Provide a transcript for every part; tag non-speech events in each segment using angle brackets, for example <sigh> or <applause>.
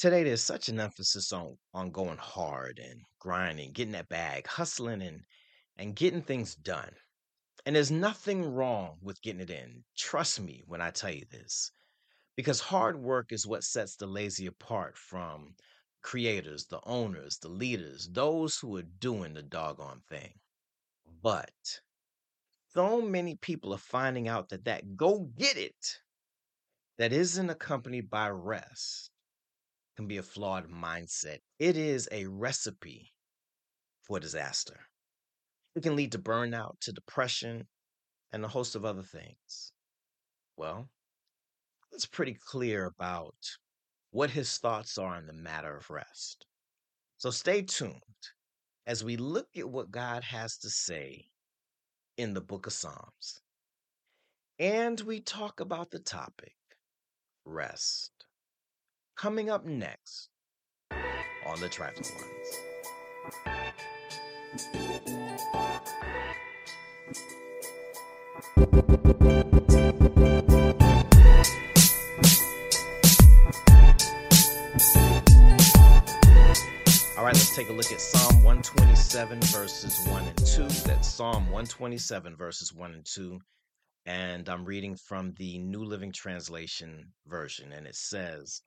Today, there's such an emphasis on on going hard and grinding, getting that bag, hustling and and getting things done. And there's nothing wrong with getting it in. Trust me when I tell you this, because hard work is what sets the lazy apart from creators, the owners, the leaders, those who are doing the doggone thing. But so many people are finding out that that go get it that isn't accompanied by rest can be a flawed mindset. It is a recipe for disaster. It can lead to burnout, to depression, and a host of other things. Well, it's pretty clear about what his thoughts are on the matter of rest. So stay tuned as we look at what God has to say in the book of Psalms. And we talk about the topic rest. Coming up next on the Trifling Ones. All right, let's take a look at Psalm 127, verses 1 and 2. That's Psalm 127, verses 1 and 2. And I'm reading from the New Living Translation version. And it says,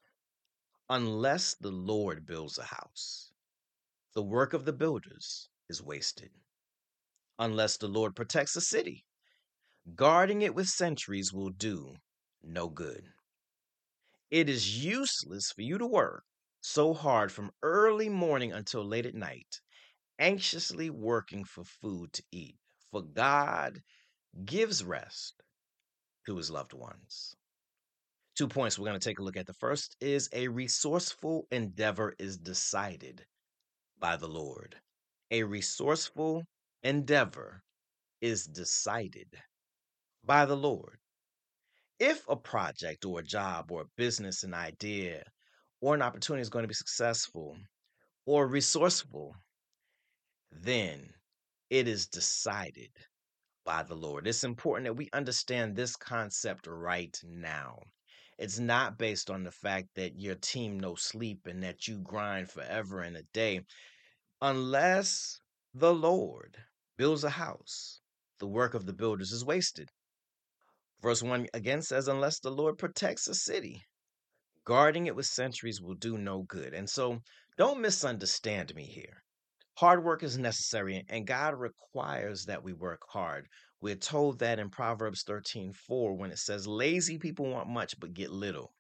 Unless the Lord builds a house, the work of the builders is wasted. Unless the Lord protects a city, guarding it with sentries will do no good. It is useless for you to work so hard from early morning until late at night, anxiously working for food to eat. For God gives rest to his loved ones. Two points we're going to take a look at. The first is a resourceful endeavor is decided by the Lord. A resourceful endeavor is decided by the Lord. If a project or a job or a business, an idea, or an opportunity is going to be successful or resourceful, then it is decided by the Lord. It's important that we understand this concept right now. It's not based on the fact that your team no sleep and that you grind forever and a day. Unless the Lord builds a house, the work of the builders is wasted. Verse 1 again says, Unless the Lord protects a city, guarding it with sentries will do no good. And so don't misunderstand me here. Hard work is necessary, and God requires that we work hard. We're told that in Proverbs 13 4 when it says, Lazy people want much but get little,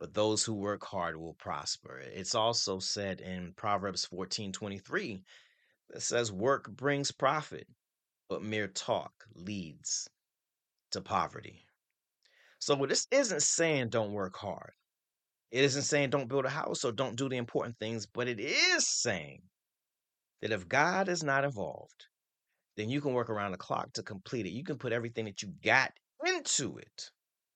but those who work hard will prosper. It's also said in Proverbs 14 23 that says, Work brings profit, but mere talk leads to poverty. So this isn't saying don't work hard. It isn't saying don't build a house or don't do the important things, but it is saying that if God is not involved, then you can work around the clock to complete it. You can put everything that you got into it.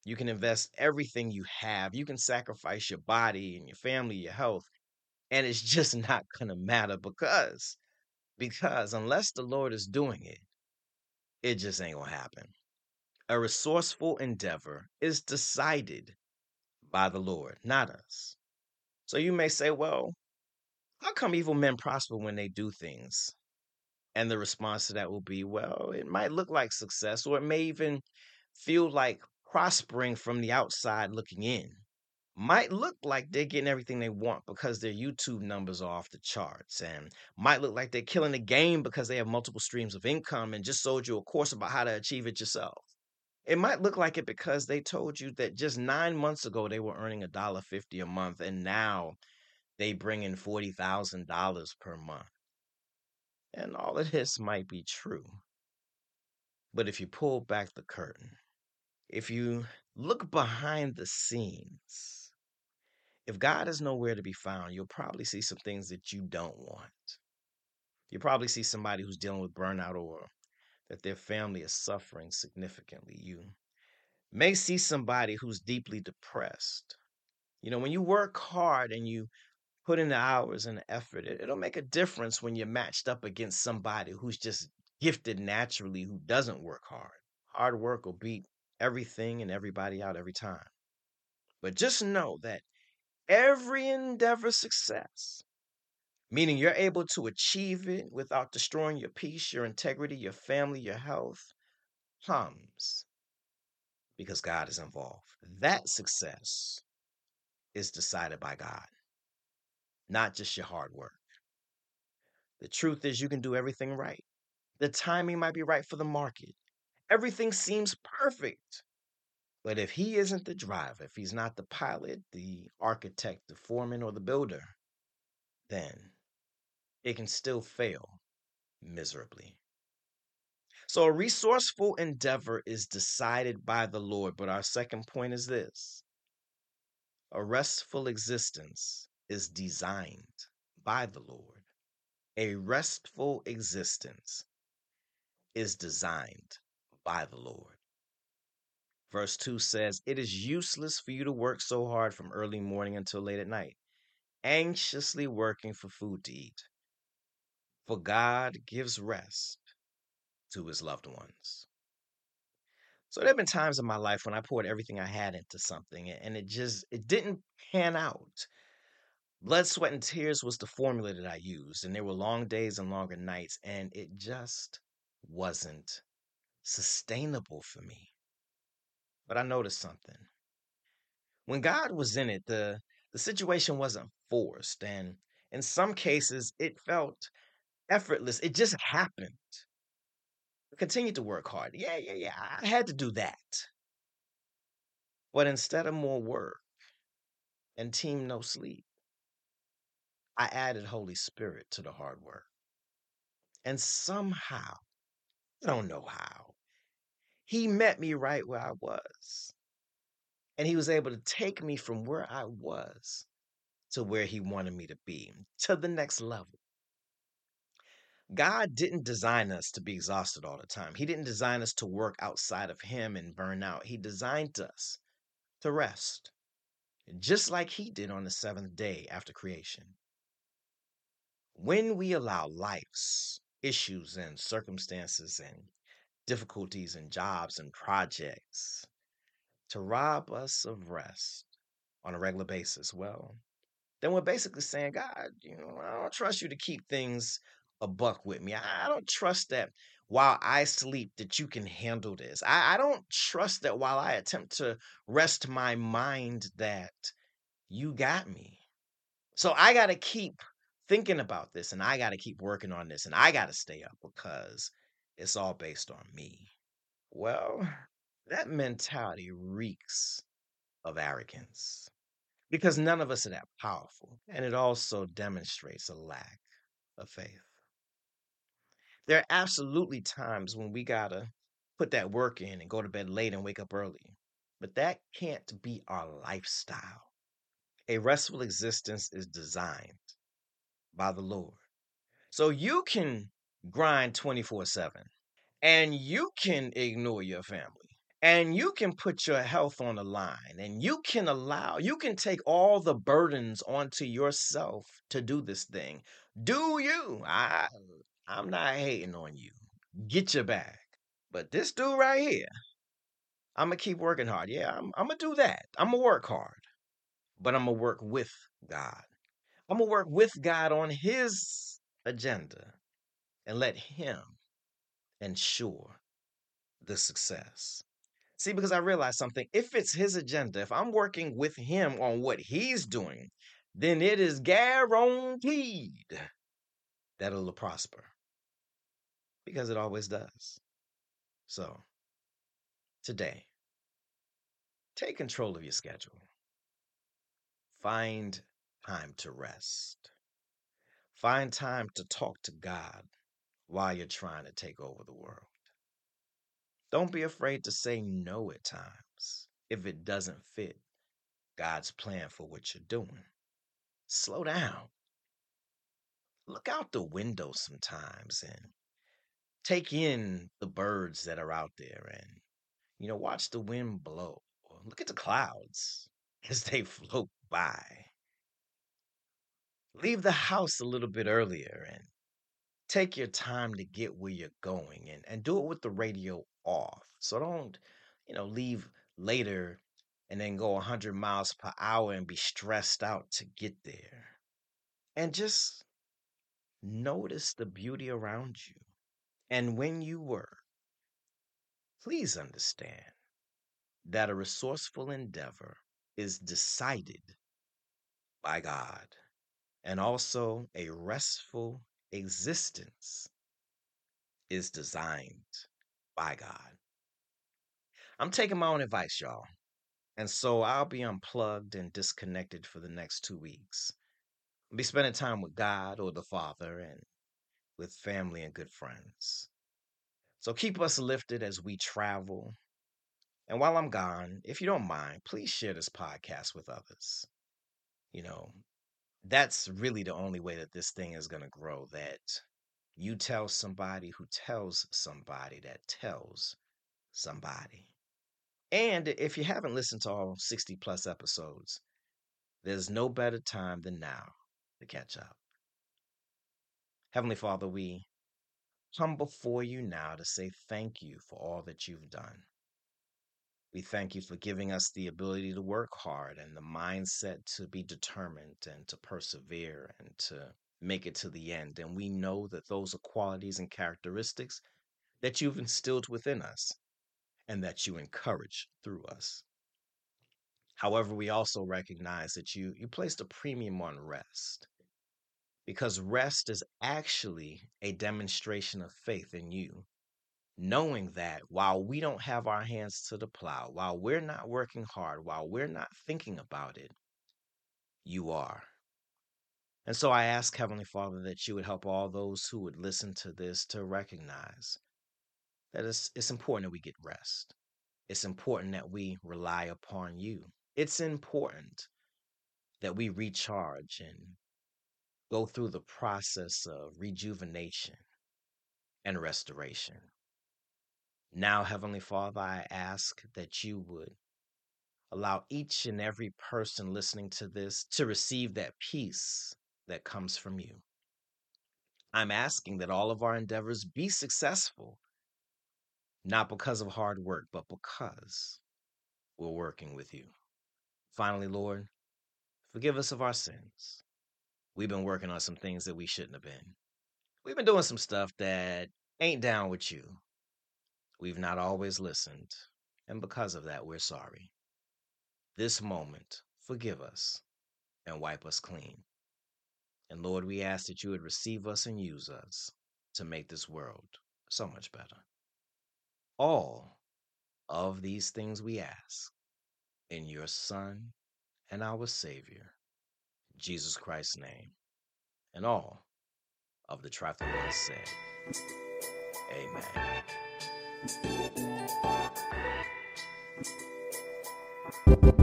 You can invest everything you have. You can sacrifice your body and your family, your health, and it's just <laughs> not going to matter because because unless the Lord is doing it, it just ain't going to happen. A resourceful endeavor is decided by the Lord, not us. So you may say, well, how come evil men prosper when they do things? And the response to that will be, well, it might look like success, or it may even feel like prospering from the outside looking in. Might look like they're getting everything they want because their YouTube numbers are off the charts, and might look like they're killing the game because they have multiple streams of income and just sold you a course about how to achieve it yourself. It might look like it because they told you that just nine months ago they were earning a dollar fifty a month, and now they bring in forty thousand dollars per month. And all of this might be true. But if you pull back the curtain, if you look behind the scenes, if God is nowhere to be found, you'll probably see some things that you don't want. You'll probably see somebody who's dealing with burnout or that their family is suffering significantly. You may see somebody who's deeply depressed. You know, when you work hard and you put in the hours and the effort, it, it'll make a difference when you're matched up against somebody who's just gifted naturally who doesn't work hard. Hard work will beat everything and everybody out every time. But just know that every endeavor success, meaning you're able to achieve it without destroying your peace, your integrity, your family, your health, comes because God is involved. That success is decided by God, not just your hard work. The truth is, you can do everything right. The timing might be right for the market. Everything seems perfect. But if he isn't the driver, if he's not the pilot, the architect, the foreman, or the builder, then it can still fail miserably. So a resourceful endeavor is decided by the Lord. But our second point is this a restful existence is designed by the Lord. A restful existence is designed by the Lord. Verse 2 says, It is useless for you to work so hard from early morning until late at night, anxiously working for food to eat. For God gives rest to his loved ones. So there have been times in my life when I poured everything I had into something and it just it didn't pan out. Blood, sweat, and tears was the formula that I used, and there were long days and longer nights, and it just wasn't sustainable for me. But I noticed something. When God was in it, the the situation wasn't forced, and in some cases it felt effortless. It just happened. I continued to work hard. Yeah, yeah, yeah. I had to do that. But instead of more work and team no sleep, I added Holy Spirit to the hard work. And somehow, I don't know how, he met me right where I was. And he was able to take me from where I was to where he wanted me to be, to the next level. God didn't design us to be exhausted all the time. He didn't design us to work outside of Him and burn out. He designed us to rest, just like He did on the seventh day after creation. When we allow life's issues and circumstances and difficulties and jobs and projects to rob us of rest on a regular basis, well, then we're basically saying, God, you know, I don't trust you to keep things a buck with me. I don't trust that while I sleep that you can handle this. I, I don't trust that while I attempt to rest my mind that you got me. So I got to keep thinking about this and I got to keep working on this and I got to stay up because it's all based on me. Well, that mentality reeks of arrogance because none of us are that powerful. And it also demonstrates a lack of faith. There are absolutely times when we got to put that work in and go to bed late and wake up early. But that can't be our lifestyle. A restful existence is designed by the Lord. So you can grind 24 7 and you can ignore your family and you can put your health on the line and you can allow you can take all the burdens onto yourself to do this thing. Do you? I i'm not hating on you. Get your bag. But this dude right here i'm gonna keep working hard. Yeah i'm, I'm gonna do that. I'm gonna work hard but i'm gonna work with god i'm gonna work with god on his agenda and let him ensure the success See, because I realized something. If it's his agenda, if I'm working with him on what he's doing, then it is guaranteed that it'll prosper. Because it always does. So, today, take control of your schedule. Find time to rest. Find time to talk to God while you're trying to take over the world. Don't be afraid to say no at times if it doesn't fit God's plan for what you're doing. Slow down. Look out the window sometimes and take in the birds that are out there and, you know, watch the wind blow. Look at the clouds <laughs> as they float by. Leave the house a little bit earlier and take your time to get where you're going and, and do it with the radio off. So don't, you know, leave later and then go 100 miles per hour and be stressed out to get there. And just notice the beauty around you. And when you were, please understand that a resourceful endeavor is decided by God, and also a restful existence is designed by God. I'm taking my own advice, y'all. And so I'll be unplugged and disconnected for the next two weeks. I'll be spending time with God or the Father and with family and good friends. So keep us lifted as we travel. And while I'm gone, if you don't mind, please share this podcast with others. You know, that's really the only way that this thing is going to grow. That you tell somebody who tells somebody that tells somebody. And if you haven't listened to all 60 plus episodes, there's no better time than now to catch up. Heavenly Father, we come before you now to say thank you for all that you've done. We thank you for giving us the ability to work hard and the mindset to be determined and to persevere and to make it to the end. And we know that those are qualities and characteristics that you've instilled within us and that you encourage through us. However, we also recognize that you, you placed a premium on rest because rest is actually a demonstration of faith in you. Knowing that while we don't have our hands to the plow, while we're not working hard, while we're not thinking about it, you are. And so I ask, Heavenly Father, that you would help all those who would listen to this to recognize that it's, it's important that we get rest. It's important that we rely upon you. It's important that we recharge and go through the process of rejuvenation and restoration. Now, Heavenly Father, I ask that you would allow each and every person listening to this to receive that peace that comes from you. I'm asking that all of our endeavors be successful not because of hard work, but because we're working with you. Finally, Lord, forgive us of our sins. We've been working on some things that we shouldn't have been. We've been doing some stuff that ain't down with you. We've not always listened, and because of that, we're sorry. This moment, forgive us and wipe us clean. And Lord, we ask that you would receive us and use us to make this world so much better. All of these things we ask in your Son and our Savior, Jesus Christ's name. And all of the ones said, Amen. Thank you.